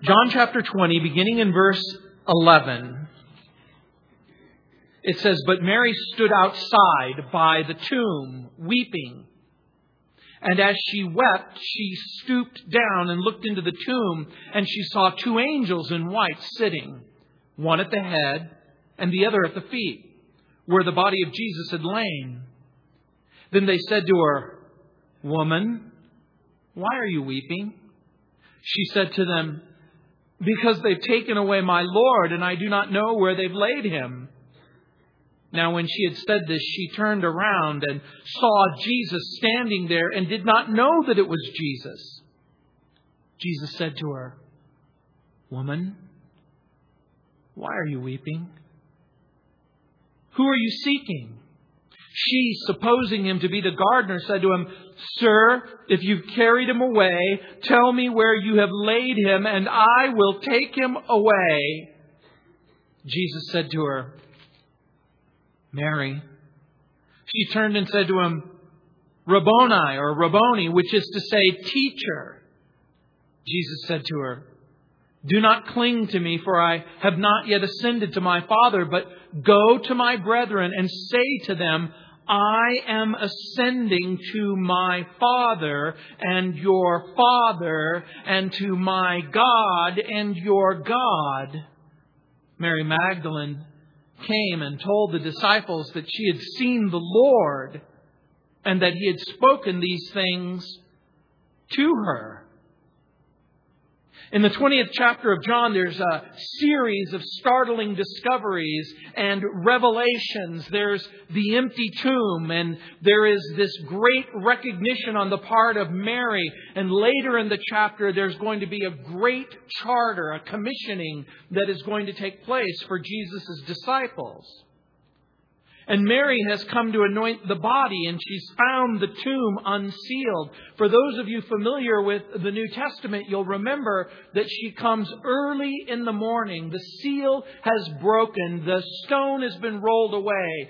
John chapter 20, beginning in verse 11. It says, But Mary stood outside by the tomb, weeping. And as she wept, she stooped down and looked into the tomb, and she saw two angels in white sitting, one at the head and the other at the feet, where the body of Jesus had lain. Then they said to her, Woman, why are you weeping? She said to them, Because they've taken away my Lord, and I do not know where they've laid him. Now, when she had said this, she turned around and saw Jesus standing there and did not know that it was Jesus. Jesus said to her, Woman, why are you weeping? Who are you seeking? She, supposing him to be the gardener, said to him, Sir, if you've carried him away, tell me where you have laid him, and I will take him away. Jesus said to her, Mary. She turned and said to him, Rabboni, or Rabboni, which is to say, teacher. Jesus said to her, Do not cling to me, for I have not yet ascended to my Father, but go to my brethren and say to them, I am ascending to my Father and your Father, and to my God and your God. Mary Magdalene came and told the disciples that she had seen the Lord and that he had spoken these things to her. In the 20th chapter of John, there's a series of startling discoveries and revelations. There's the empty tomb, and there is this great recognition on the part of Mary. And later in the chapter, there's going to be a great charter, a commissioning that is going to take place for Jesus' disciples. And Mary has come to anoint the body, and she's found the tomb unsealed. For those of you familiar with the New Testament, you'll remember that she comes early in the morning. The seal has broken, the stone has been rolled away,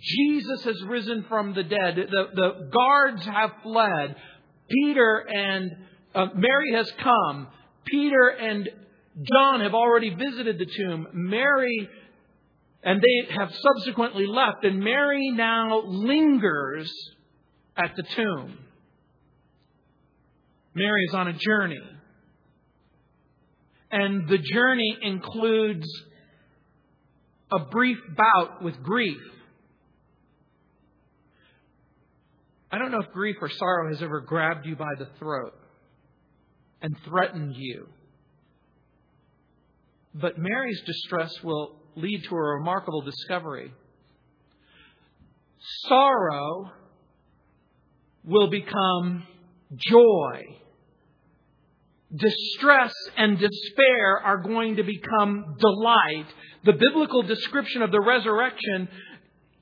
Jesus has risen from the dead, the, the guards have fled. Peter and uh, Mary has come. Peter and John have already visited the tomb. Mary and they have subsequently left, and Mary now lingers at the tomb. Mary is on a journey. And the journey includes a brief bout with grief. I don't know if grief or sorrow has ever grabbed you by the throat and threatened you. But Mary's distress will lead to a remarkable discovery. Sorrow will become joy. Distress and despair are going to become delight. The biblical description of the resurrection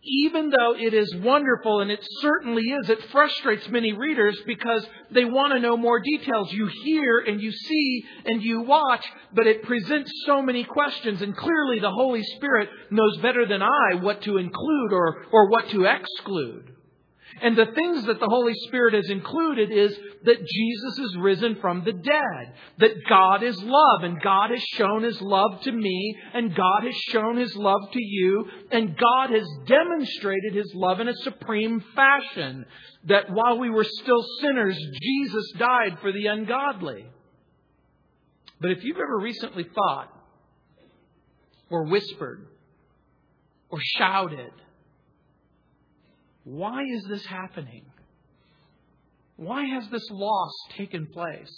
even though it is wonderful, and it certainly is, it frustrates many readers because they want to know more details. You hear and you see and you watch, but it presents so many questions, and clearly the Holy Spirit knows better than I what to include or, or what to exclude. And the things that the Holy Spirit has included is that Jesus is risen from the dead, that God is love, and God has shown his love to me, and God has shown his love to you, and God has demonstrated his love in a supreme fashion, that while we were still sinners, Jesus died for the ungodly. But if you've ever recently thought, or whispered, or shouted, why is this happening? Why has this loss taken place?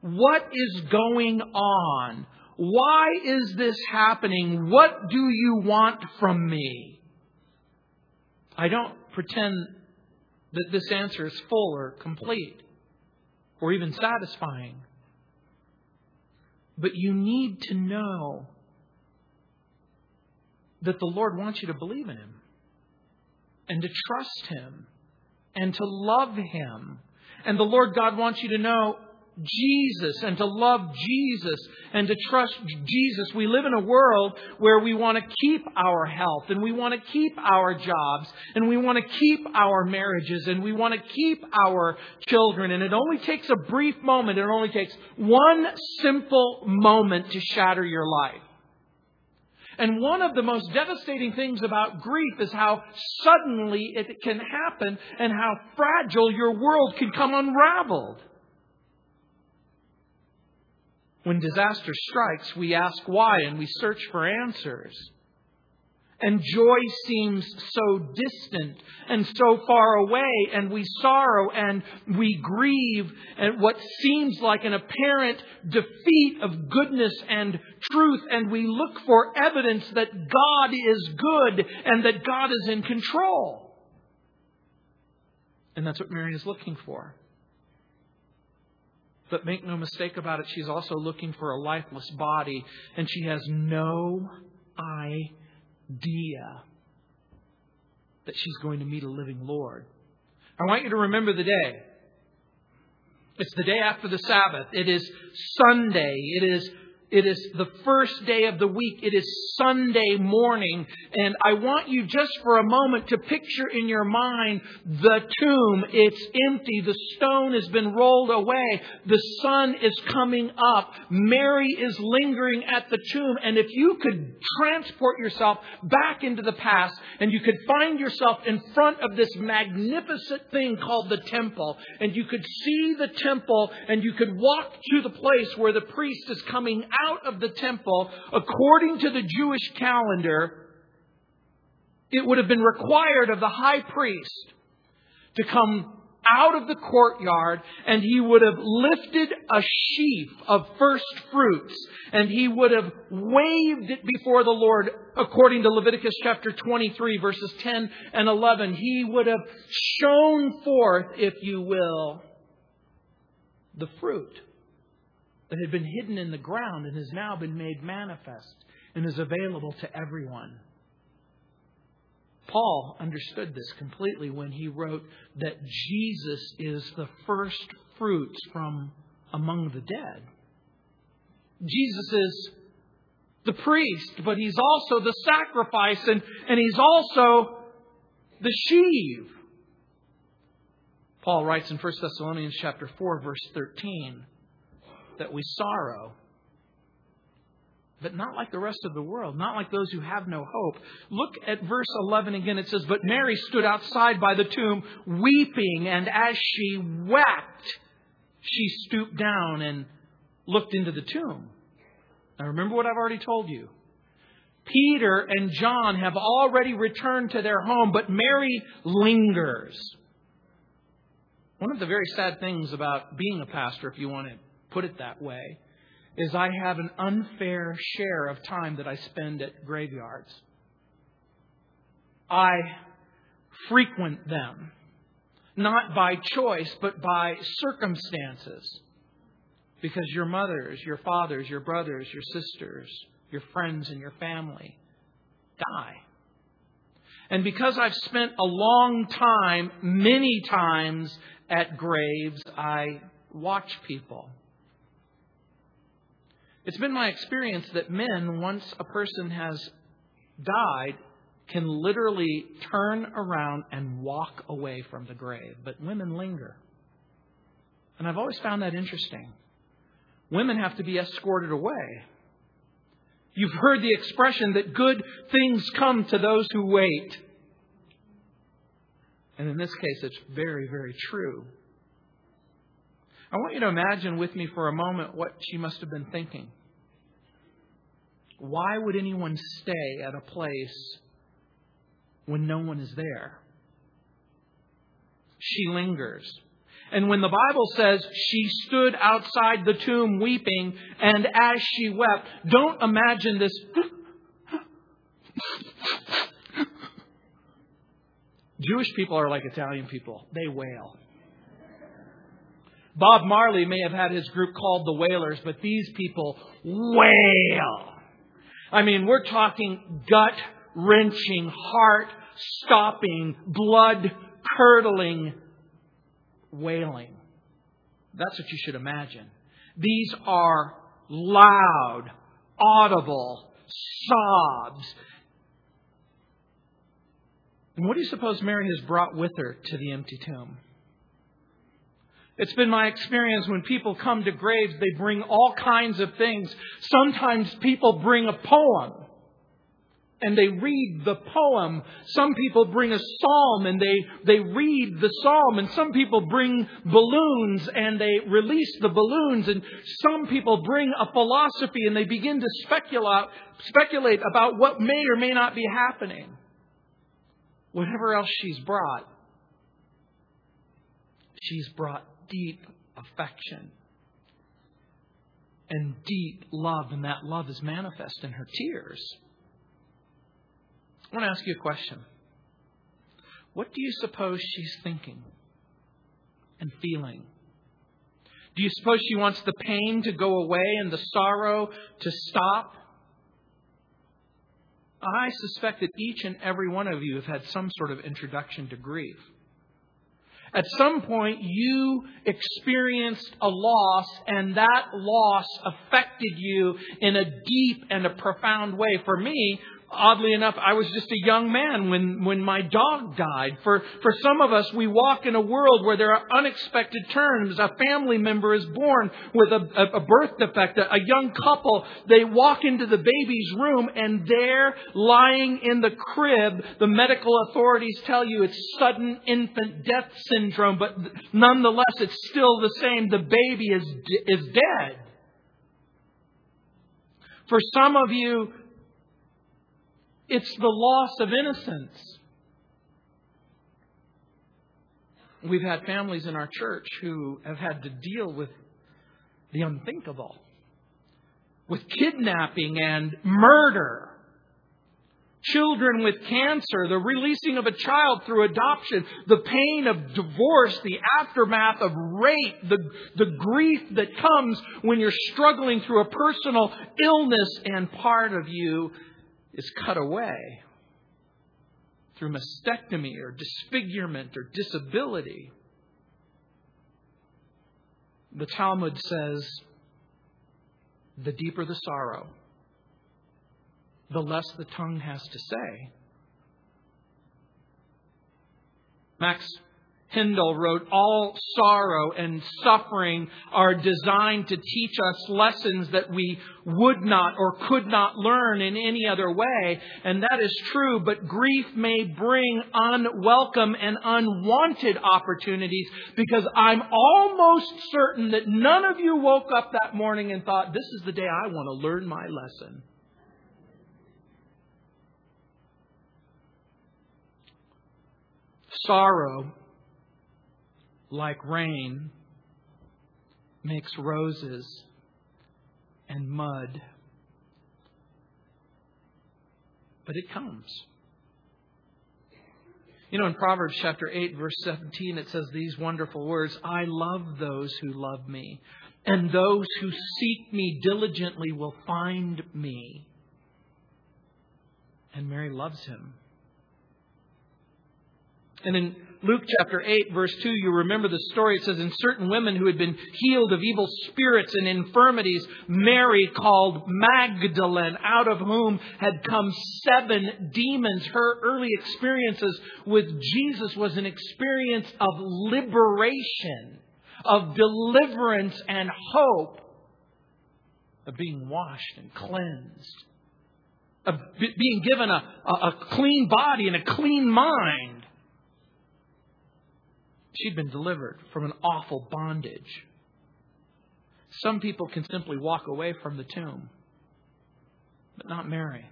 What is going on? Why is this happening? What do you want from me? I don't pretend that this answer is full or complete or even satisfying. But you need to know that the Lord wants you to believe in Him and to trust Him and to love Him. And the Lord God wants you to know Jesus and to love Jesus and to trust Jesus. We live in a world where we want to keep our health and we want to keep our jobs and we want to keep our marriages and we want to keep our children. And it only takes a brief moment. It only takes one simple moment to shatter your life. And one of the most devastating things about grief is how suddenly it can happen and how fragile your world can come unraveled. When disaster strikes, we ask why and we search for answers. And joy seems so distant and so far away, and we sorrow and we grieve at what seems like an apparent defeat of goodness and truth, and we look for evidence that God is good and that God is in control. And that's what Mary is looking for. But make no mistake about it, she's also looking for a lifeless body, and she has no idea that she's going to meet a living Lord. I want you to remember the day. It's the day after the Sabbath. It is Sunday. It is it is the first day of the week. It is Sunday morning. And I want you just for a moment to picture in your mind the tomb. It's empty. The stone has been rolled away. The sun is coming up. Mary is lingering at the tomb. And if you could transport yourself back into the past and you could find yourself in front of this magnificent thing called the temple and you could see the temple and you could walk to the place where the priest is coming out of the temple, according to the Jewish calendar, it would have been required of the high priest to come out of the courtyard and he would have lifted a sheaf of first fruits and he would have waved it before the Lord according to Leviticus chapter 23 verses 10 and 11. He would have shown forth, if you will, the fruit that had been hidden in the ground and has now been made manifest and is available to everyone. Paul understood this completely when he wrote that Jesus is the first fruits from among the dead. Jesus is the priest, but he's also the sacrifice and, and he's also the sheave. Paul writes in 1 Thessalonians chapter 4 verse 13 that we sorrow. But not like the rest of the world, not like those who have no hope. Look at verse 11 again. It says, But Mary stood outside by the tomb, weeping, and as she wept, she stooped down and looked into the tomb. Now remember what I've already told you. Peter and John have already returned to their home, but Mary lingers. One of the very sad things about being a pastor, if you want to put it that way, is I have an unfair share of time that I spend at graveyards. I frequent them, not by choice, but by circumstances. Because your mothers, your fathers, your brothers, your sisters, your friends, and your family die. And because I've spent a long time, many times at graves, I watch people it's been my experience that men, once a person has died, can literally turn around and walk away from the grave, but women linger. And I've always found that interesting. Women have to be escorted away. You've heard the expression that good things come to those who wait. And in this case, it's very, very true. I want you to imagine with me for a moment what she must have been thinking. Why would anyone stay at a place when no one is there? She lingers. And when the Bible says she stood outside the tomb weeping, and as she wept, don't imagine this. Jewish people are like Italian people, they wail. Bob Marley may have had his group called the Wailers, but these people wail. I mean, we're talking gut wrenching, heart stopping, blood curdling wailing. That's what you should imagine. These are loud, audible sobs. And what do you suppose Mary has brought with her to the empty tomb? It's been my experience when people come to graves, they bring all kinds of things. Sometimes people bring a poem and they read the poem. Some people bring a psalm and they, they read the psalm. And some people bring balloons and they release the balloons. And some people bring a philosophy and they begin to speculate, speculate about what may or may not be happening. Whatever else she's brought, she's brought deep affection and deep love, and that love is manifest in her tears. I want to ask you a question. What do you suppose she's thinking and feeling? Do you suppose she wants the pain to go away and the sorrow to stop? I suspect that each and every one of you have had some sort of introduction to grief. At some point, you experienced a loss, and that loss affected you in a deep and a profound way. For me, oddly enough, I was just a young man when, when my dog died. For, for some of us, we walk in a world where there are unexpected turns. A family member is born with a, a, a birth defect. A, a young couple, they walk into the baby's room and there, lying in the crib, the medical authorities tell you it's sudden infant death syndrome, but nonetheless, it's still the same. The baby is, is dead. For some of you, it's the loss of innocence. We've had families in our church who have had to deal with the unthinkable, with kidnapping and murder. Children with cancer, the releasing of a child through adoption, the pain of divorce, the aftermath of rape, the, the grief that comes when you're struggling through a personal illness and part of you is cut away through mastectomy or disfigurement or disability. The Talmud says the deeper the sorrow, the less the tongue has to say. Max Tyndale wrote, All sorrow and suffering are designed to teach us lessons that we would not or could not learn in any other way. And that is true, but grief may bring unwelcome and unwanted opportunities because I'm almost certain that none of you woke up that morning and thought, This is the day I want to learn my lesson. Sorrow like rain, makes roses and mud. But it comes. You know, in Proverbs chapter 8, verse 17, it says these wonderful words I love those who love me, and those who seek me diligently will find me. And Mary loves him. And in Luke chapter 8, verse 2, you remember the story. It says, In certain women who had been healed of evil spirits and infirmities, Mary called Magdalene, out of whom had come seven demons. Her early experiences with Jesus was an experience of liberation, of deliverance and hope, of being washed and cleansed, of being given a, a, a clean body and a clean mind. She'd been delivered from an awful bondage. Some people can simply walk away from the tomb, but not Mary.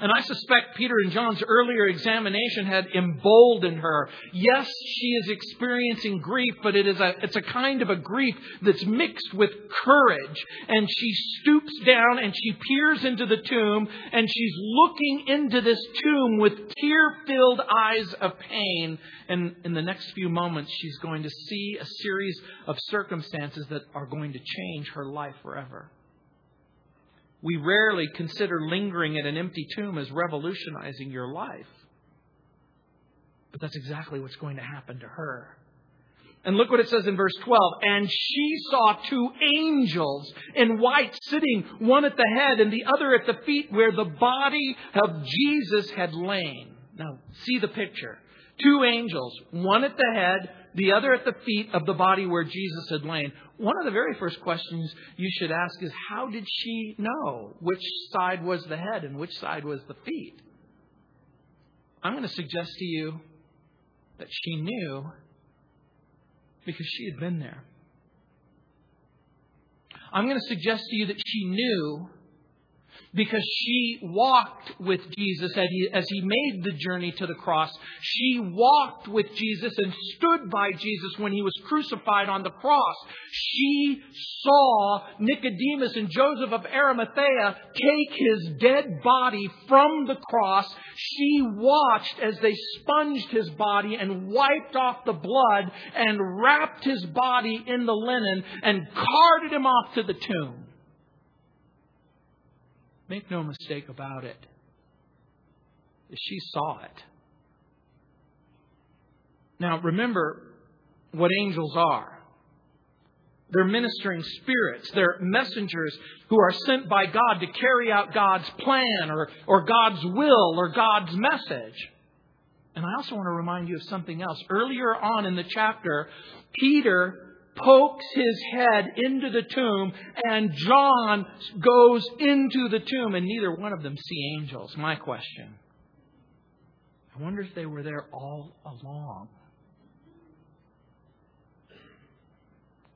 And I suspect Peter and John's earlier examination had emboldened her. Yes, she is experiencing grief, but it is a, it's a kind of a grief that's mixed with courage. And she stoops down and she peers into the tomb and she's looking into this tomb with tear filled eyes of pain. And in the next few moments, she's going to see a series of circumstances that are going to change her life forever. We rarely consider lingering at an empty tomb as revolutionizing your life. But that's exactly what's going to happen to her. And look what it says in verse 12. And she saw two angels in white sitting, one at the head and the other at the feet where the body of Jesus had lain. Now, see the picture. Two angels, one at the head, the other at the feet of the body where Jesus had lain. One of the very first questions you should ask is how did she know which side was the head and which side was the feet? I'm going to suggest to you that she knew because she had been there. I'm going to suggest to you that she knew because she walked with Jesus as he, as he made the journey to the cross. She walked with Jesus and stood by Jesus when he was crucified on the cross. She saw Nicodemus and Joseph of Arimathea take his dead body from the cross. She watched as they sponged his body and wiped off the blood and wrapped his body in the linen and carted him off to the tomb. Make no mistake about it. She saw it. Now, remember what angels are. They're ministering spirits. They're messengers who are sent by God to carry out God's plan or, or God's will or God's message. And I also want to remind you of something else. Earlier on in the chapter, Peter pokes his head into the tomb, and John goes into the tomb, and neither one of them see angels. My question. I wonder if they were there all along.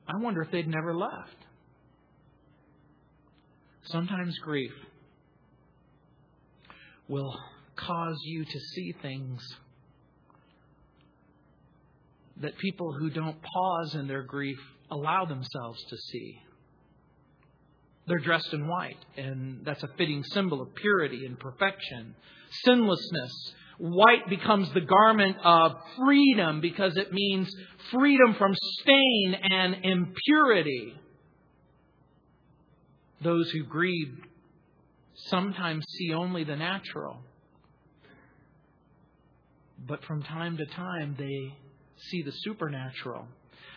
I wonder if they'd never left. Sometimes grief will cause you to see things that people who don't pause in their grief allow themselves to see. They're dressed in white, and that's a fitting symbol of purity and perfection, sinlessness. White becomes the garment of freedom because it means freedom from stain and impurity. Those who grieve sometimes see only the natural, but from time to time they see the supernatural.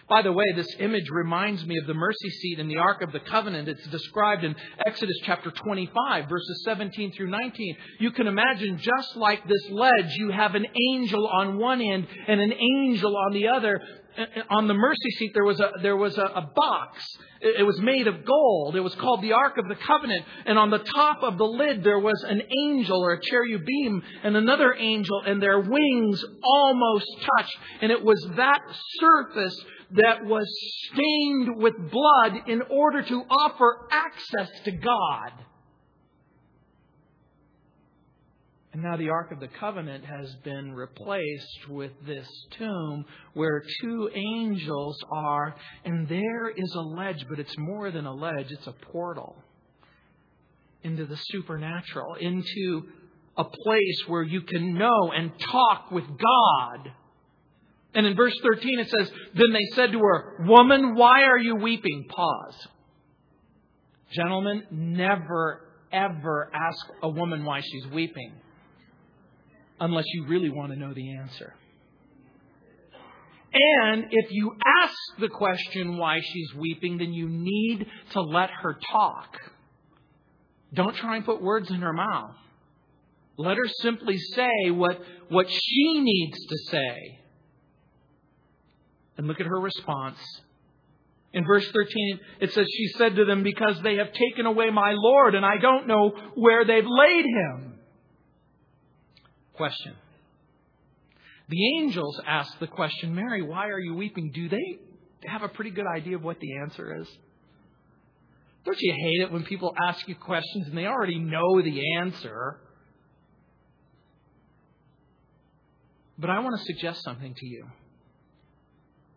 By the way, this image reminds me of the mercy seat in the Ark of the Covenant. It's described in Exodus chapter 25, verses 17 through 19. You can imagine just like this ledge, you have an angel on one end and an angel on the other on the mercy seat there was a there was a, a box. It, it, was made of gold. It was called the Ark of the Covenant. And on the top of the lid there was an angel or a cherubim and another angel, and their wings almost touched. And it was that surface that was stained with blood in order to offer access to God. And now the Ark of the Covenant has been replaced with this tomb where two angels are, and there is a ledge, but it's more than a ledge, it's a portal into the supernatural, into a place where you can know and talk with God. And in verse 13 it says, Then they said to her, Woman, why are you weeping? Pause. Gentlemen, never, ever ask a woman why she's weeping unless you really want to know the answer. And if you ask the question why she's weeping, then you need to let her talk. Don't try and put words in her mouth. Let her simply say what, what she needs to say. And look at her response. In verse 13, it says, She said to them, Because they have taken away my Lord, and I don't know where they've laid him. Question. The angels ask the question, Mary, why are you weeping? Do they have a pretty good idea of what the answer is? Don't you hate it when people ask you questions and they already know the answer? But I want to suggest something to you.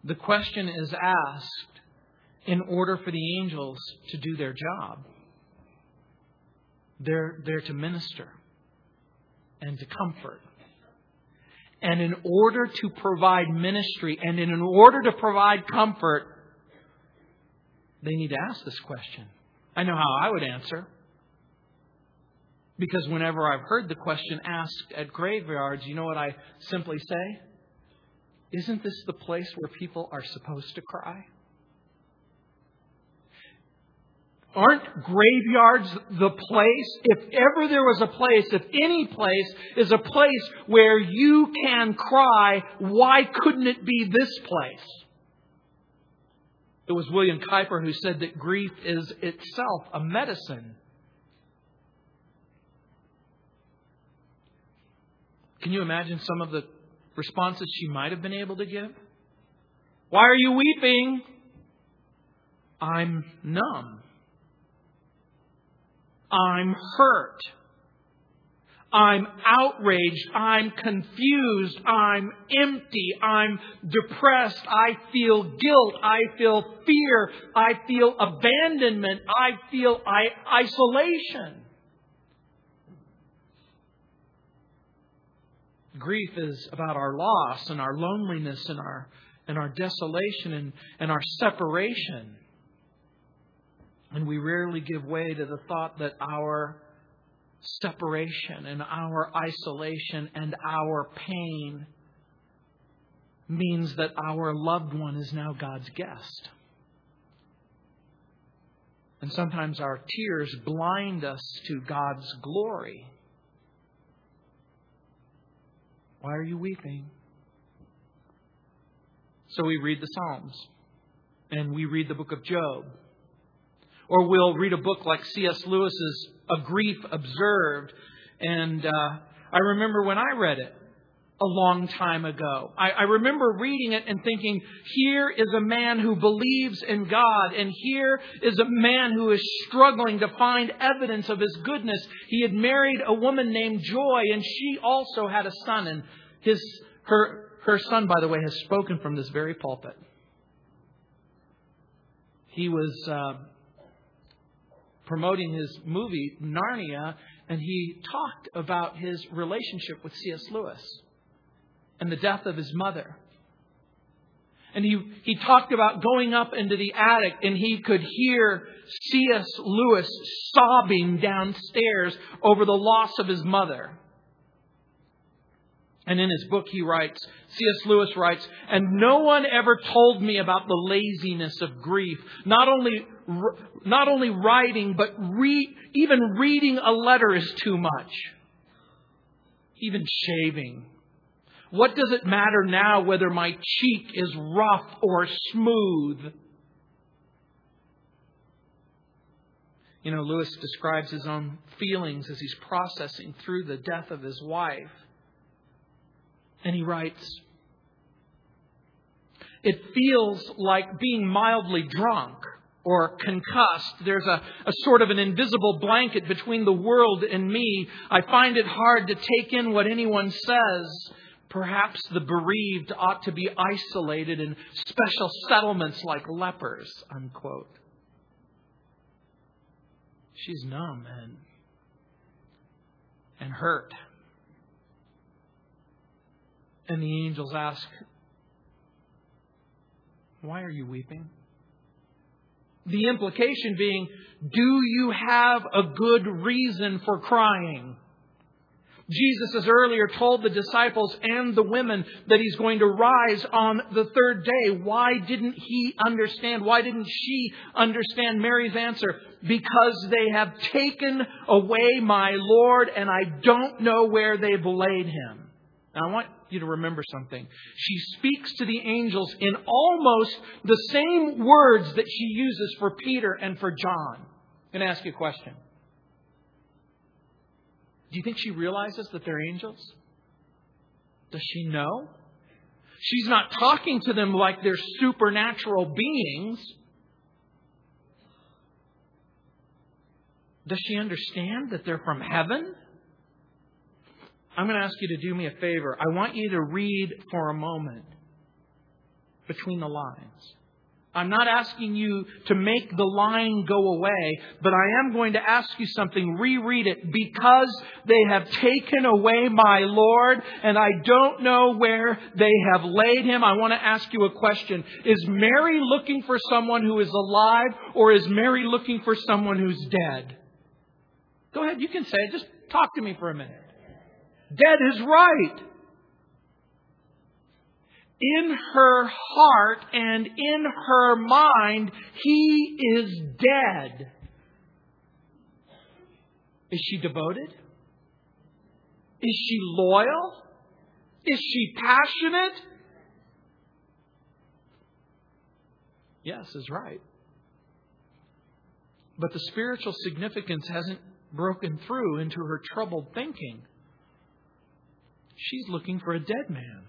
The question is asked in order for the angels to do their job. They're there to minister and to comfort. And in order to provide ministry and in order to provide comfort, they need to ask this question. I know how I would answer. Because whenever I've heard the question asked at graveyards, you know what I simply say? isn't this the place where people are supposed to cry? Aren't graveyards the place? If ever there was a place, if any place is a place where you can cry, why couldn't it be this place? It was William Cowper who said that grief is itself a medicine. Can you imagine some of the responses she might have been able to give? Why are you weeping? I'm numb. I'm hurt. I'm outraged. I'm confused. I'm empty. I'm depressed. I feel guilt. I feel fear. I feel abandonment. I feel isolation. Grief is about our loss and our loneliness and our, and our desolation and, and our separation. And we rarely give way to the thought that our separation and our isolation and our pain means that our loved one is now God's guest. And sometimes our tears blind us to God's glory. Why are you weeping? So we read the Psalms and we read the book of Job or we'll read a book like C.S. Lewis's A Grief Observed. And uh, I remember when I read it a long time ago. I, I remember reading it and thinking, here is a man who believes in God, and here is a man who is struggling to find evidence of his goodness. He had married a woman named Joy, and she also had a son, and his her her son, by the way, has spoken from this very pulpit. He was uh, promoting his movie, Narnia, and he talked about his relationship with C.S. Lewis and the death of his mother. And he, he talked about going up into the attic and he could hear C.S. Lewis sobbing downstairs over the loss of his mother. And in his book, he writes, C.S. Lewis writes, and no one ever told me about the laziness of grief. Not only, not only writing, but re, even reading a letter is too much. Even shaving. What does it matter now whether my cheek is rough or smooth? You know, Lewis describes his own feelings as he's processing through the death of his wife. And he writes, It feels like being mildly drunk or concussed. There's a, a sort of an invisible blanket between the world and me. I find it hard to take in what anyone says. Perhaps the bereaved ought to be isolated in special settlements like lepers, unquote. She's numb and, and hurt. And the angels ask, Why are you weeping? The implication being, Do you have a good reason for crying? Jesus has earlier told the disciples and the women that he's going to rise on the third day. Why didn't he understand? Why didn't she understand Mary's answer? Because they have taken away my Lord and I don't know where they've laid him. Now I want you to remember something. She speaks to the angels in almost the same words that she uses for Peter and for John. I'm going to ask you a question. Do you think she realizes that they're angels? Does she know? She's not talking to them like they're supernatural beings. Does she understand that they're from heaven? I'm going to ask you to do me a favor. I want you to read for a moment between the lines. I'm not asking you to make the line go away, but I am going to ask you something. Reread it. Because they have taken away my Lord and I don't know where they have laid him, I want to ask you a question. Is Mary looking for someone who is alive or is Mary looking for someone who's dead? Go ahead, you can say it. Just talk to me for a minute. Dead is right. in her heart and in her mind, he is dead. Is she devoted? Is she loyal? Is she passionate? Yes, is right. But the spiritual significance hasn't broken through into her troubled thinking. She's looking for a dead man.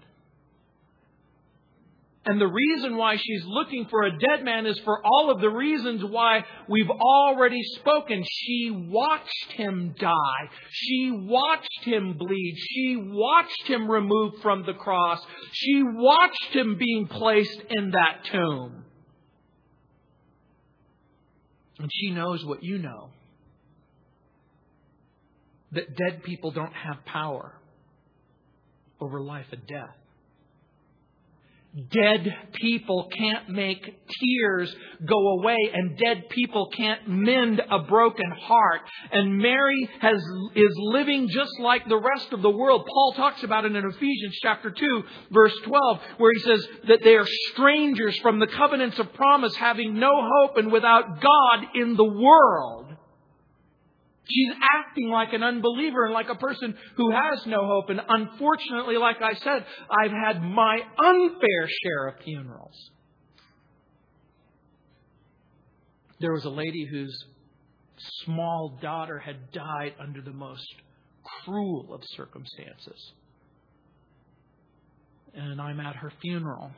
And the reason why she's looking for a dead man is for all of the reasons why we've already spoken. She watched him die. She watched him bleed. She watched him removed from the cross. She watched him being placed in that tomb. And she knows what you know that dead people don't have power over life and death. Dead people can't make tears go away and dead people can't mend a broken heart. And Mary has, is living just like the rest of the world. Paul talks about it in Ephesians chapter 2 verse 12 where he says that they are strangers from the covenants of promise having no hope and without God in the world. She's acting like an unbeliever and like a person who has no hope. And unfortunately, like I said, I've had my unfair share of funerals. There was a lady whose small daughter had died under the most cruel of circumstances. And I'm at her funeral.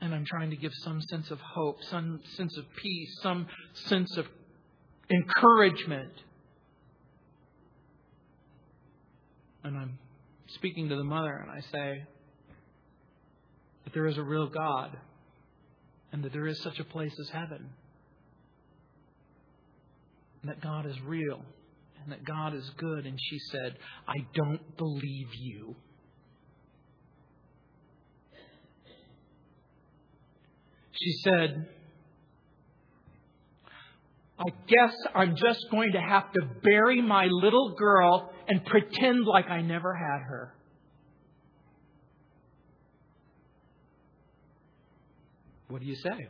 And I'm trying to give some sense of hope, some sense of peace, some sense of encouragement. And I'm speaking to the mother and I say that there is a real God and that there is such a place as heaven. And that God is real and that God is good. And she said, I don't believe you. She said, I guess I'm just going to have to bury my little girl and pretend like I never had her. What do you say?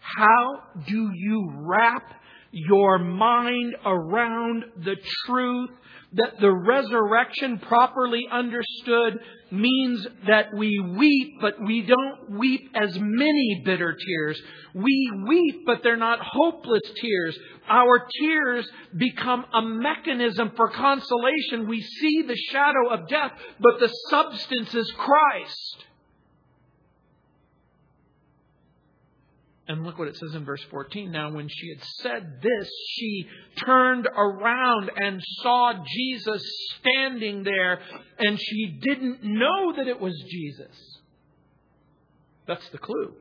How do you wrap your mind around the truth that the resurrection properly understood means that we weep, but we don't weep as many bitter tears. We weep, but they're not hopeless tears. Our tears become a mechanism for consolation. We see the shadow of death, but the substance is Christ. And look what it says in verse 14. Now, when she had said this, she turned around and saw Jesus standing there, and she didn't know that it was Jesus. That's the clue.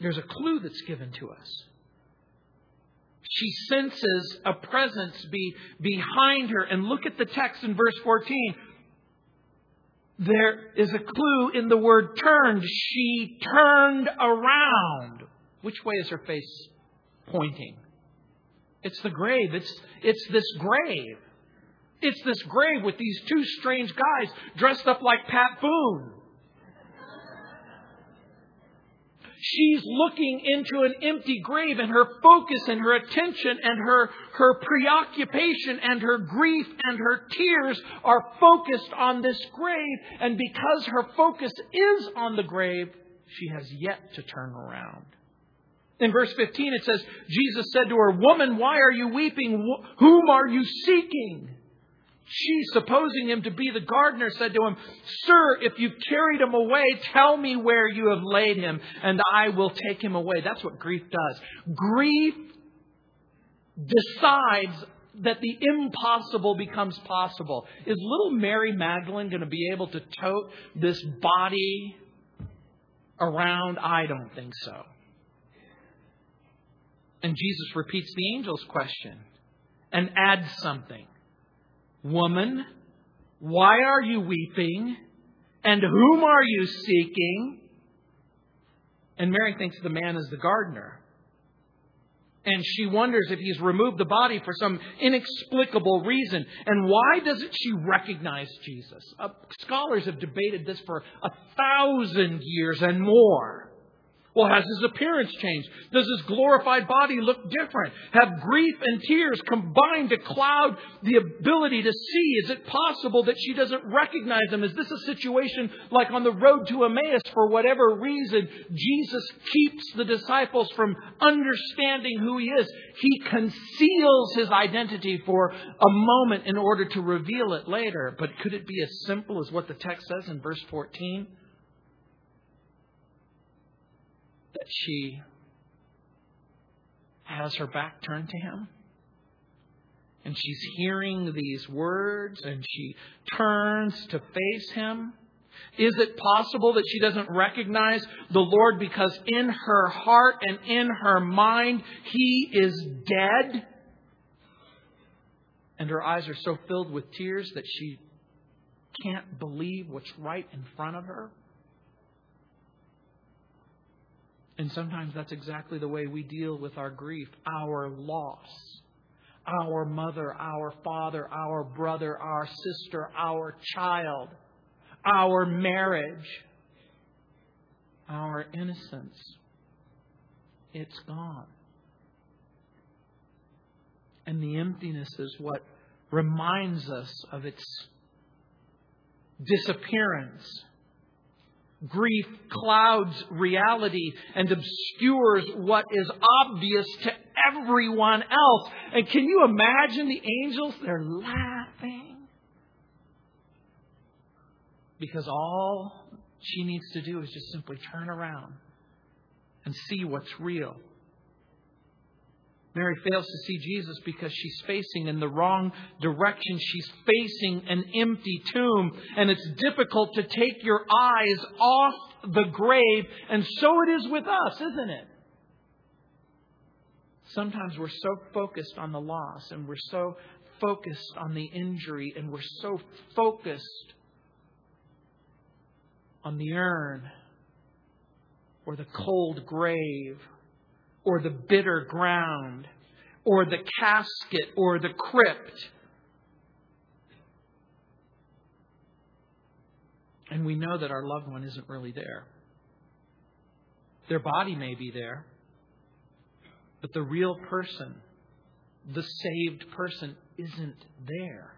There's a clue that's given to us. She senses a presence be behind her. And look at the text in verse 14 there is a clue in the word turned. She turned around. Which way is her face pointing? It's the grave. It's, it's this grave. It's this grave with these two strange guys dressed up like Pat Boone. She's looking into an empty grave and her focus and her attention and her, her preoccupation and her grief and her tears are focused on this grave. And because her focus is on the grave, she has yet to turn around. In verse 15 it says, Jesus said to her, Woman, why are you weeping? Whom are you seeking? She, supposing him to be the gardener, said to him, Sir, if you've carried him away, tell me where you have laid him, and I will take him away. That's what grief does. Grief decides that the impossible becomes possible. Is little Mary Magdalene going to be able to tote this body around? I don't think so. And Jesus repeats the angel's question and adds something. Woman, why are you weeping? And whom are you seeking? And Mary thinks the man is the gardener. And she wonders if he's removed the body for some inexplicable reason. And why doesn't she recognize Jesus? Uh, scholars have debated this for a thousand years and more. Well, has his appearance changed? Does his glorified body look different? Have grief and tears combined to cloud the ability to see? Is it possible that she doesn't recognize him? Is this a situation like on the road to Emmaus for whatever reason? Jesus keeps the disciples from understanding who he is. He conceals his identity for a moment in order to reveal it later. But could it be as simple as what the text says in verse 14? That she has her back turned to him. And she's hearing these words and she turns to face him. Is it possible that she doesn't recognize the Lord because in her heart and in her mind he is dead? And her eyes are so filled with tears that she can't believe what's right in front of her? And sometimes that's exactly the way we deal with our grief, our loss. Our mother, our father, our brother, our sister, our child, our marriage, our innocence. It's gone. And the emptiness is what reminds us of its disappearance Grief clouds reality and obscures what is obvious to everyone else. And can you imagine the angels? They're laughing. Because all she needs to do is just simply turn around and see what's real. Mary fails to see Jesus because she's facing in the wrong direction. She's facing an empty tomb. And it's difficult to take your eyes off the grave. And so it is with us, isn't it? Sometimes we're so focused on the loss and we're so focused on the injury and we're so focused on the urn or the cold grave or the bitter ground or the casket or the crypt. And we know that our loved one isn't really there. Their body may be there, but the real person, the saved person, isn't there.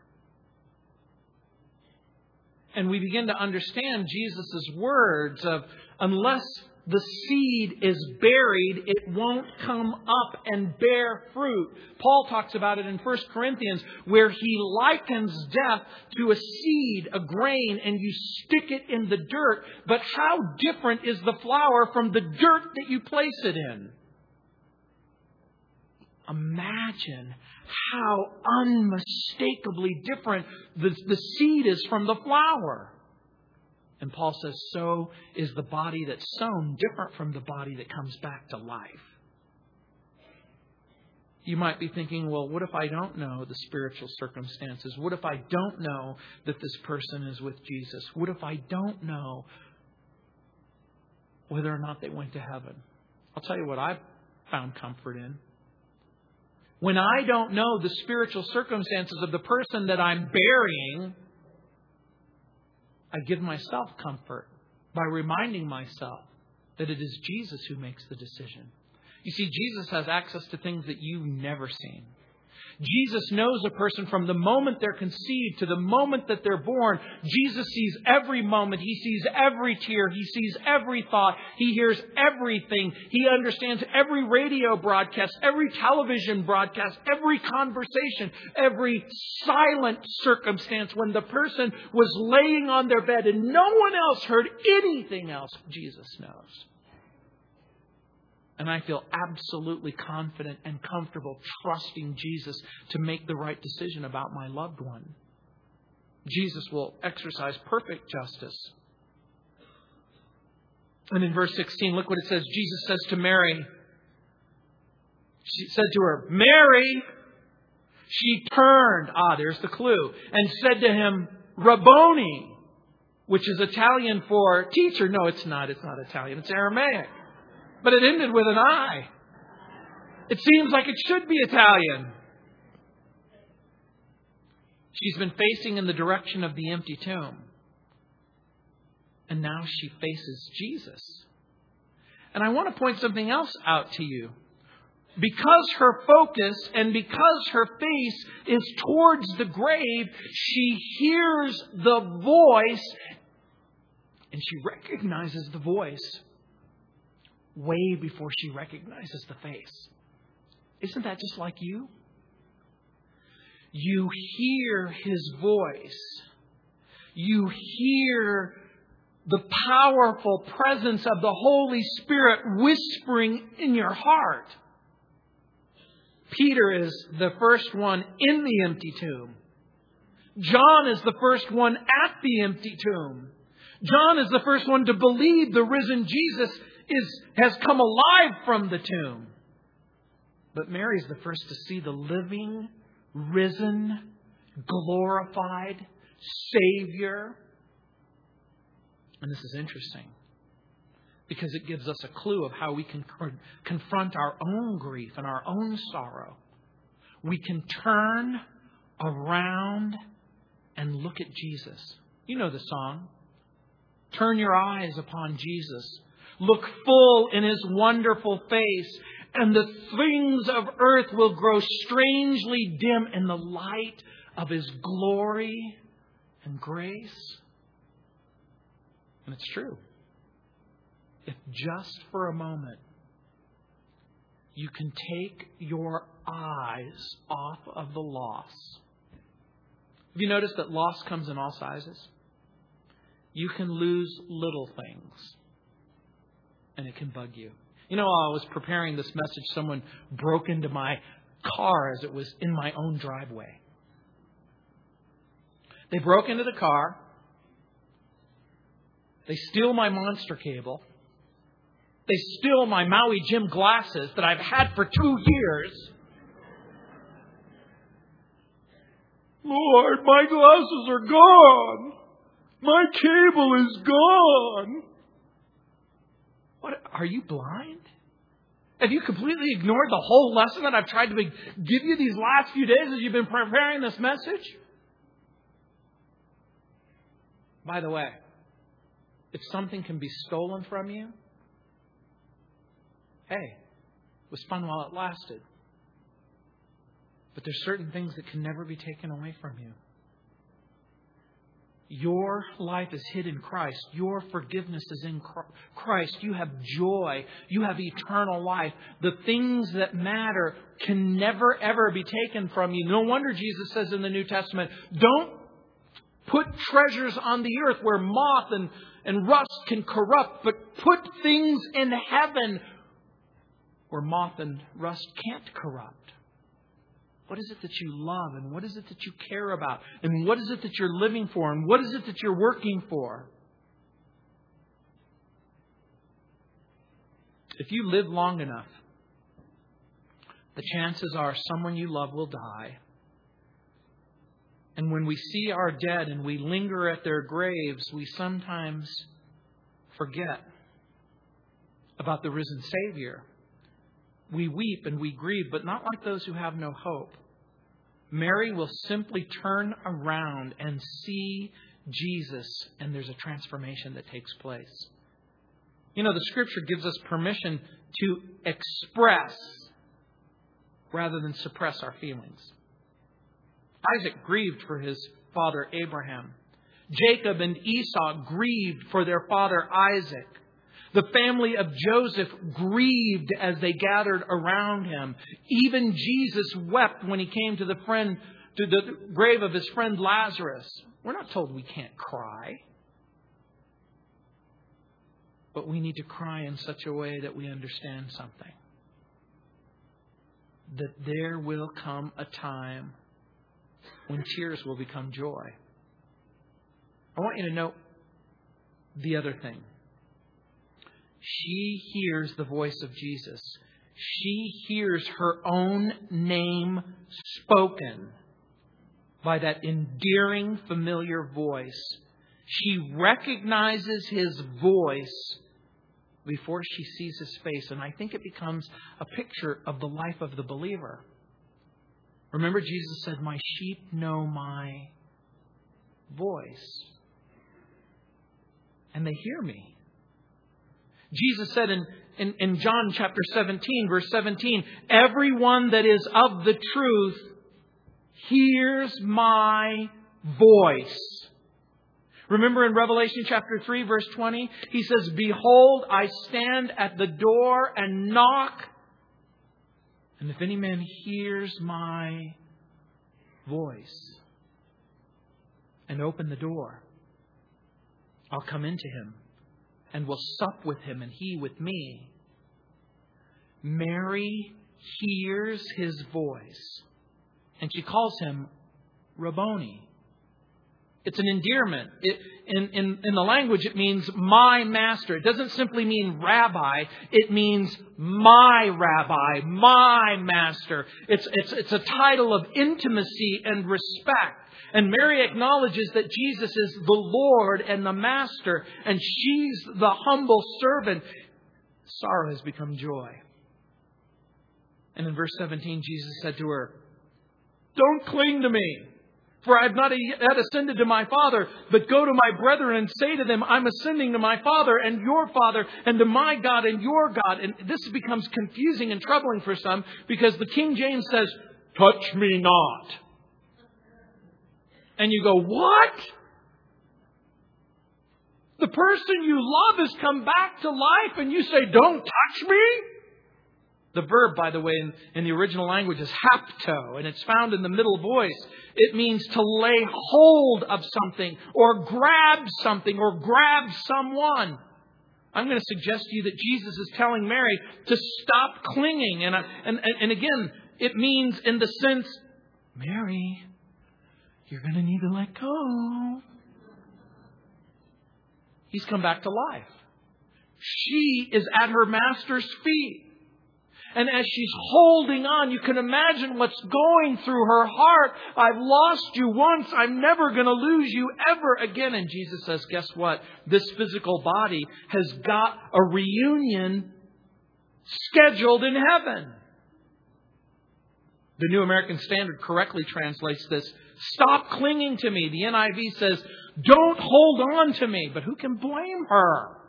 And we begin to understand Jesus' words of, unless the seed is buried, it won't come up and bear fruit. Paul talks about it in 1 Corinthians, where he likens death to a seed, a grain, and you stick it in the dirt. But how different is the flower from the dirt that you place it in? Imagine how unmistakably different the, the seed is from the flower. And Paul says, so is the body that's sown different from the body that comes back to life. You might be thinking, well, what if I don't know the spiritual circumstances? What if I don't know that this person is with Jesus? What if I don't know whether or not they went to heaven? I'll tell you what I've found comfort in. When I don't know the spiritual circumstances of the person that I'm burying, I give myself comfort by reminding myself that it is Jesus who makes the decision. You see, Jesus has access to things that you've never seen. Jesus knows a person from the moment they're conceived to the moment that they're born. Jesus sees every moment. He sees every tear. He sees every thought. He hears everything. He understands every radio broadcast, every television broadcast, every conversation, every silent circumstance when the person was laying on their bed and no one else heard anything else. Jesus knows. And I feel absolutely confident and comfortable trusting Jesus to make the right decision about my loved one. Jesus will exercise perfect justice. And in verse 16, look what it says. Jesus says to Mary, She said to her, Mary! She turned, ah, there's the clue, and said to him, Rabboni, which is Italian for teacher. No, it's not. It's not Italian. It's Aramaic. But it ended with an I. It seems like it should be Italian. She's been facing in the direction of the empty tomb. And now she faces Jesus. And I want to point something else out to you. Because her focus and because her face is towards the grave, she hears the voice and she recognizes the voice way before she recognizes the face. Isn't that just like you? You hear his voice. You hear the powerful presence of the Holy Spirit whispering in your heart. Peter is the first one in the empty tomb. John is the first one at the empty tomb. John is the first one to believe the risen Jesus is, has come alive from the tomb. But Mary is the first to see the living, risen, glorified Savior. And this is interesting because it gives us a clue of how we can confront our own grief and our own sorrow. We can turn around and look at Jesus. You know the song. Turn your eyes upon Jesus. Look full in his wonderful face, and the things of earth will grow strangely dim in the light of his glory and grace. And it's true. If just for a moment you can take your eyes off of the loss. Have you noticed that loss comes in all sizes? You can lose little things, and it can bug you. You know, while I was preparing this message, someone broke into my car as it was in my own driveway. They broke into the car. They steal my monster cable. They steal my Maui Jim glasses that I've had for two years. Lord, my glasses are gone. My cable is gone. What? Are you blind? Have you completely ignored the whole lesson that I've tried to give you these last few days as you've been preparing this message? By the way, if something can be stolen from you, hey, it was fun while it lasted. But there's certain things that can never be taken away from you. Your life is hid in Christ. Your forgiveness is in Christ. You have joy. You have eternal life. The things that matter can never, ever be taken from you. No wonder Jesus says in the New Testament, don't put treasures on the earth where moth and, and rust can corrupt, but put things in heaven where moth and rust can't corrupt. What is it that you love? And what is it that you care about? And what is it that you're living for? And what is it that you're working for? If you live long enough, the chances are someone you love will die. And when we see our dead and we linger at their graves, we sometimes forget about the risen Savior. We weep and we grieve, but not like those who have no hope. Mary will simply turn around and see Jesus, and there's a transformation that takes place. You know, the scripture gives us permission to express rather than suppress our feelings. Isaac grieved for his father Abraham. Jacob and Esau grieved for their father Isaac. The family of Joseph grieved as they gathered around him. Even Jesus wept when he came to the friend to the grave of his friend Lazarus. We're not told we can't cry. But we need to cry in such a way that we understand something. That there will come a time when tears will become joy. I want you to note the other thing. She hears the voice of Jesus. She hears her own name spoken by that endearing, familiar voice. She recognizes his voice before she sees his face. And I think it becomes a picture of the life of the believer. Remember, Jesus said, My sheep know my voice, and they hear me. Jesus said in, in, in, John chapter 17, verse 17, Everyone that is of the truth hears my voice. Remember in Revelation chapter 3, verse 20, he says, Behold, I stand at the door and knock. And if any man hears my voice and open the door, I'll come into him and will sup with him and he with me. Mary hears his voice and she calls him Rabboni. It's an endearment. It, in, in, in the language, it means my master. It doesn't simply mean rabbi. It means my rabbi, my master. It's, it's, it's a title of intimacy and respect. And Mary acknowledges that Jesus is the Lord and the Master, and she's the humble servant. Sorrow has become joy. And in verse 17, Jesus said to her, Don't cling to me, for I have not yet ascended to my Father, but go to my brethren and say to them, I'm ascending to my Father and your Father, and to my God and your God. And this becomes confusing and troubling for some because the King James says, Touch me not. And you go, What? The person you love has come back to life and you say, Don't touch me? The verb, by the way, in, in, the original language is hapto, and it's found in the middle voice. It means to lay hold of something, or grab something, or grab someone. I'm going to suggest to you that Jesus is telling Mary to stop clinging. And, uh, and, and again, it means in the sense, Mary, you're going to need to let go. He's come back to life. She is at her master's feet. And as she's holding on, you can imagine what's going through her heart. I've lost you once. I'm never going to lose you ever again. And Jesus says, guess what? This physical body has got a reunion scheduled in heaven. The New American Standard correctly translates this Stop clinging to me. The NIV says, Don't hold on to me. But who can blame her?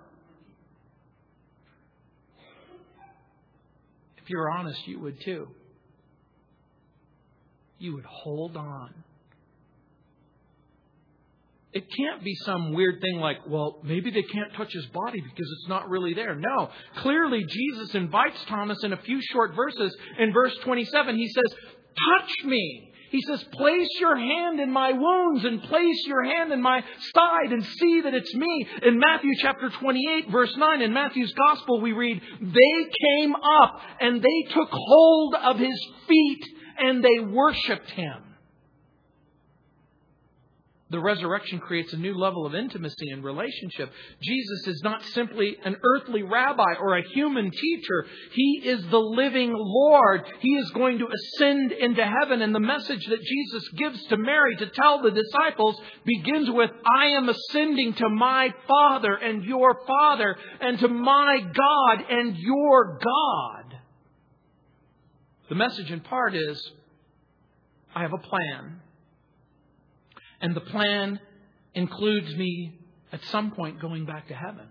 If you're honest, you would too. You would hold on. It can't be some weird thing like, well, maybe they can't touch his body because it's not really there. No. Clearly, Jesus invites Thomas in a few short verses. In verse 27, he says, Touch me. He says, Place your hand in my wounds and place your hand in my side and see that it's me. In Matthew chapter 28, verse 9, in Matthew's gospel, we read, They came up and they took hold of his feet and they worshiped him. The resurrection creates a new level of intimacy and relationship. Jesus is not simply an earthly rabbi or a human teacher. He is the living Lord. He is going to ascend into heaven. And the message that Jesus gives to Mary to tell the disciples begins with, I am ascending to my Father and your Father and to my God and your God. The message in part is, I have a plan. And the plan includes me at some point going back to heaven.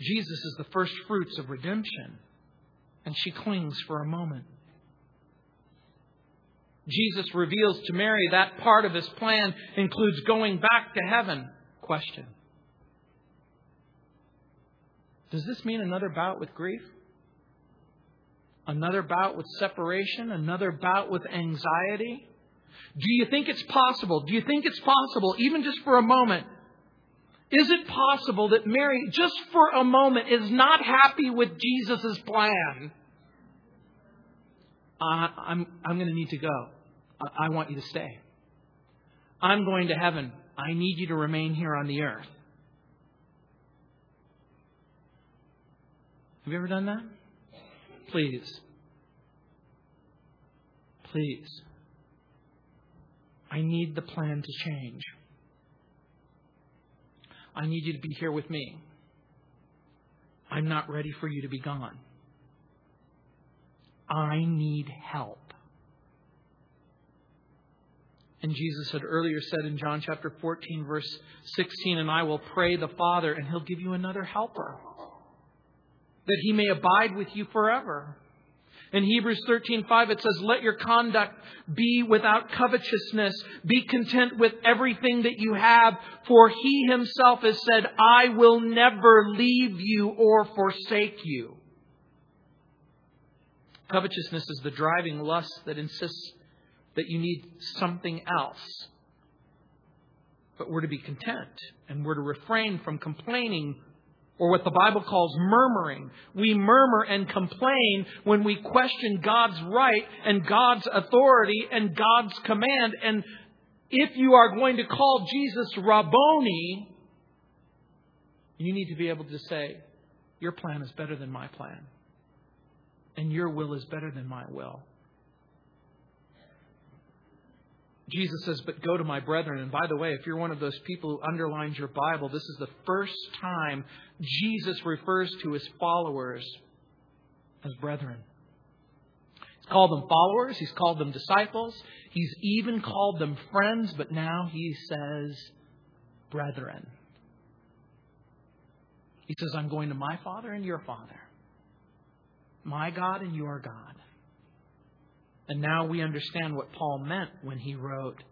Jesus is the first fruits of redemption, and she clings for a moment. Jesus reveals to Mary that part of his plan includes going back to heaven. Question Does this mean another bout with grief? Another bout with separation? Another bout with anxiety? Do you think it's possible? Do you think it's possible, even just for a moment? Is it possible that Mary, just for a moment, is not happy with Jesus' plan? Uh, I'm, I'm going to need to go. I, I want you to stay. I'm going to heaven. I need you to remain here on the earth. Have you ever done that? Please. Please. I need the plan to change. I need you to be here with me. I'm not ready for you to be gone. I need help. And Jesus had earlier said in John chapter 14, verse 16, And I will pray the Father, and he'll give you another helper, that he may abide with you forever. In Hebrews 13:5 it says let your conduct be without covetousness be content with everything that you have for he himself has said I will never leave you or forsake you. Covetousness is the driving lust that insists that you need something else. But we're to be content and we're to refrain from complaining or what the Bible calls murmuring. We murmur and complain when we question God's right and God's authority and God's command. And if you are going to call Jesus Rabboni, you need to be able to say, Your plan is better than my plan, and your will is better than my will. Jesus says, But go to my brethren. And by the way, if you're one of those people who underlines your Bible, this is the first time Jesus refers to his followers as brethren. He's called them followers, he's called them disciples, he's even called them friends, but now he says, brethren. He says, I'm going to my Father and your Father, my God and your God. And now we understand what Paul meant when he wrote,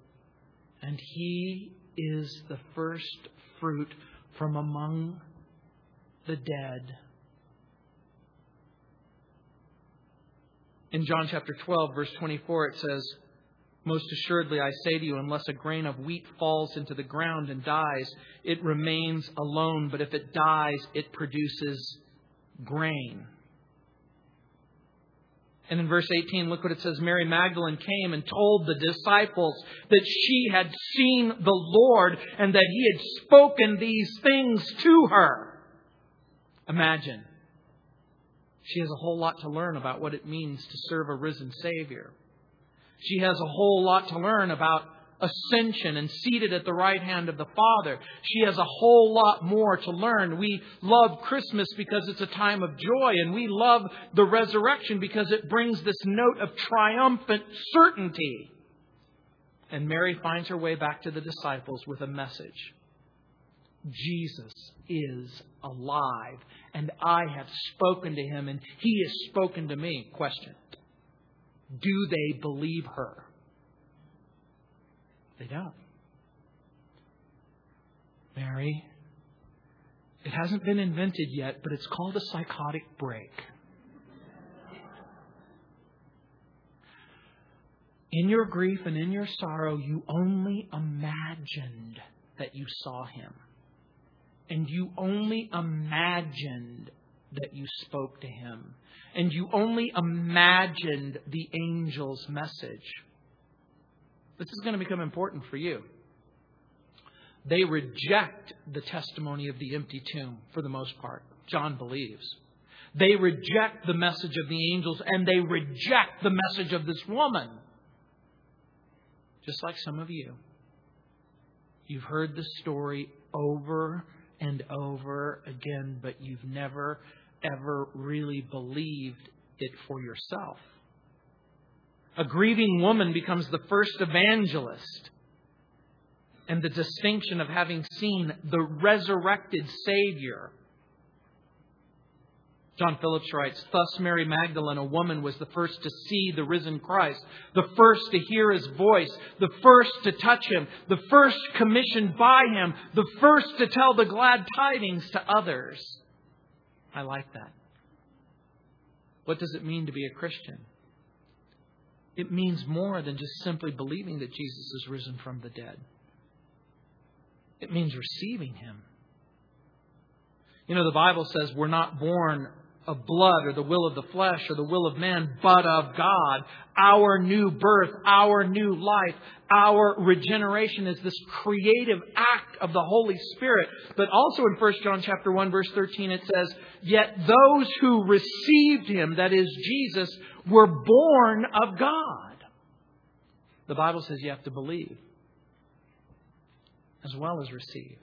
And he is the first fruit from among the dead. In John chapter 12, verse 24, it says, Most assuredly, I say to you, unless a grain of wheat falls into the ground and dies, it remains alone, but if it dies, it produces grain. And in verse 18, look what it says Mary Magdalene came and told the disciples that she had seen the Lord and that he had spoken these things to her. Imagine. She has a whole lot to learn about what it means to serve a risen Savior. She has a whole lot to learn about ascension and seated at the right hand of the Father. She has a whole lot more to learn. We love Christmas because it's a time of joy, and we love the resurrection because it brings this note of triumphant certainty. And Mary finds her way back to the disciples with a message Jesus is alive, and I have spoken to him, and he has spoken to me. Question Do they believe her? They don't. Mary, it hasn't been invented yet, but it's called a psychotic break. In your grief and in your sorrow, you only imagined that you saw him. And you only imagined that you spoke to him. And you only imagined the angel's message. This is going to become important for you. They reject the testimony of the empty tomb for the most part. John believes. They reject the message of the angels and they reject the message of this woman. Just like some of you. You've heard the story over and over again, but you've never, ever really believed it for yourself. A grieving woman becomes the first evangelist. And the distinction of having seen the resurrected Savior. John Phillips writes, Thus Mary Magdalene, a woman, was the first to see the risen Christ, the first to hear his voice, the first to touch him, the first commissioned by him, the first to tell the glad tidings to others. I like that. What does it mean to be a Christian? It means more than just simply believing that Jesus is risen from the dead. It means receiving Him. You know, the Bible says we're not born of blood or the will of the flesh or the will of man, but of God. Our new birth, our new life, our regeneration is this creative act of the Holy Spirit. But also in 1 John chapter 1 verse 13 it says, "Yet those who received him, that is Jesus, were born of God." The Bible says you have to believe as well as receive.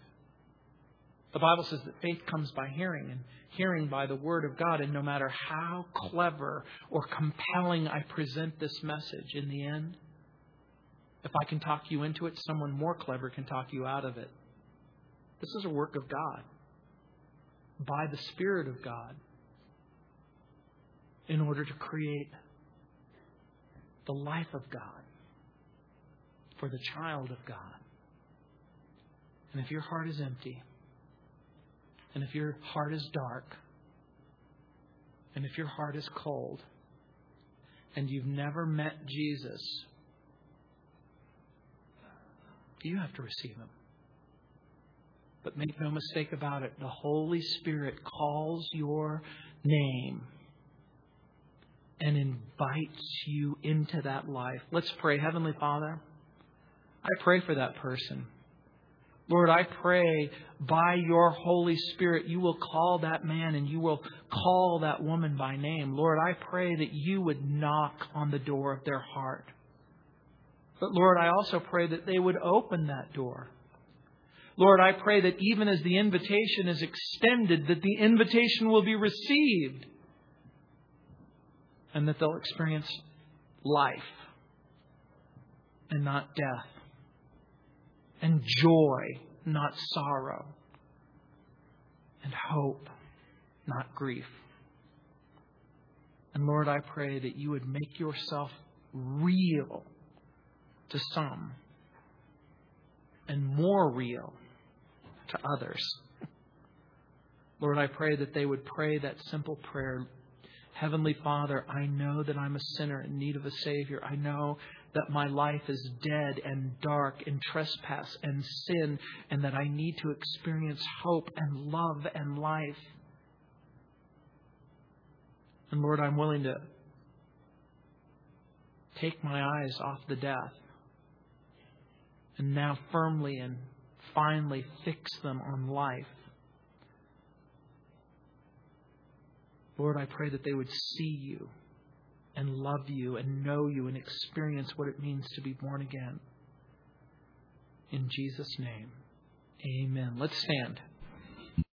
The Bible says that faith comes by hearing, and hearing by the Word of God. And no matter how clever or compelling I present this message, in the end, if I can talk you into it, someone more clever can talk you out of it. This is a work of God, by the Spirit of God, in order to create the life of God for the child of God. And if your heart is empty, and if your heart is dark, and if your heart is cold, and you've never met Jesus, you have to receive Him. But make no mistake about it, the Holy Spirit calls your name and invites you into that life. Let's pray. Heavenly Father, I pray for that person. Lord, I pray by your Holy Spirit you will call that man and you will call that woman by name. Lord, I pray that you would knock on the door of their heart. But Lord, I also pray that they would open that door. Lord, I pray that even as the invitation is extended, that the invitation will be received and that they'll experience life and not death and joy, not sorrow, and hope, not grief. And Lord, I pray that you would make yourself real to some and more real to others. Lord, I pray that they would pray that simple prayer Heavenly Father, I know that I'm a sinner in need of a Savior. I know that my life is dead and dark in trespass and sin, and that I need to experience hope and love and life. And Lord, I'm willing to take my eyes off the death and now firmly and finally fix them on life. Lord, I pray that they would see you and love you and know you and experience what it means to be born again. In Jesus' name, amen. Let's stand.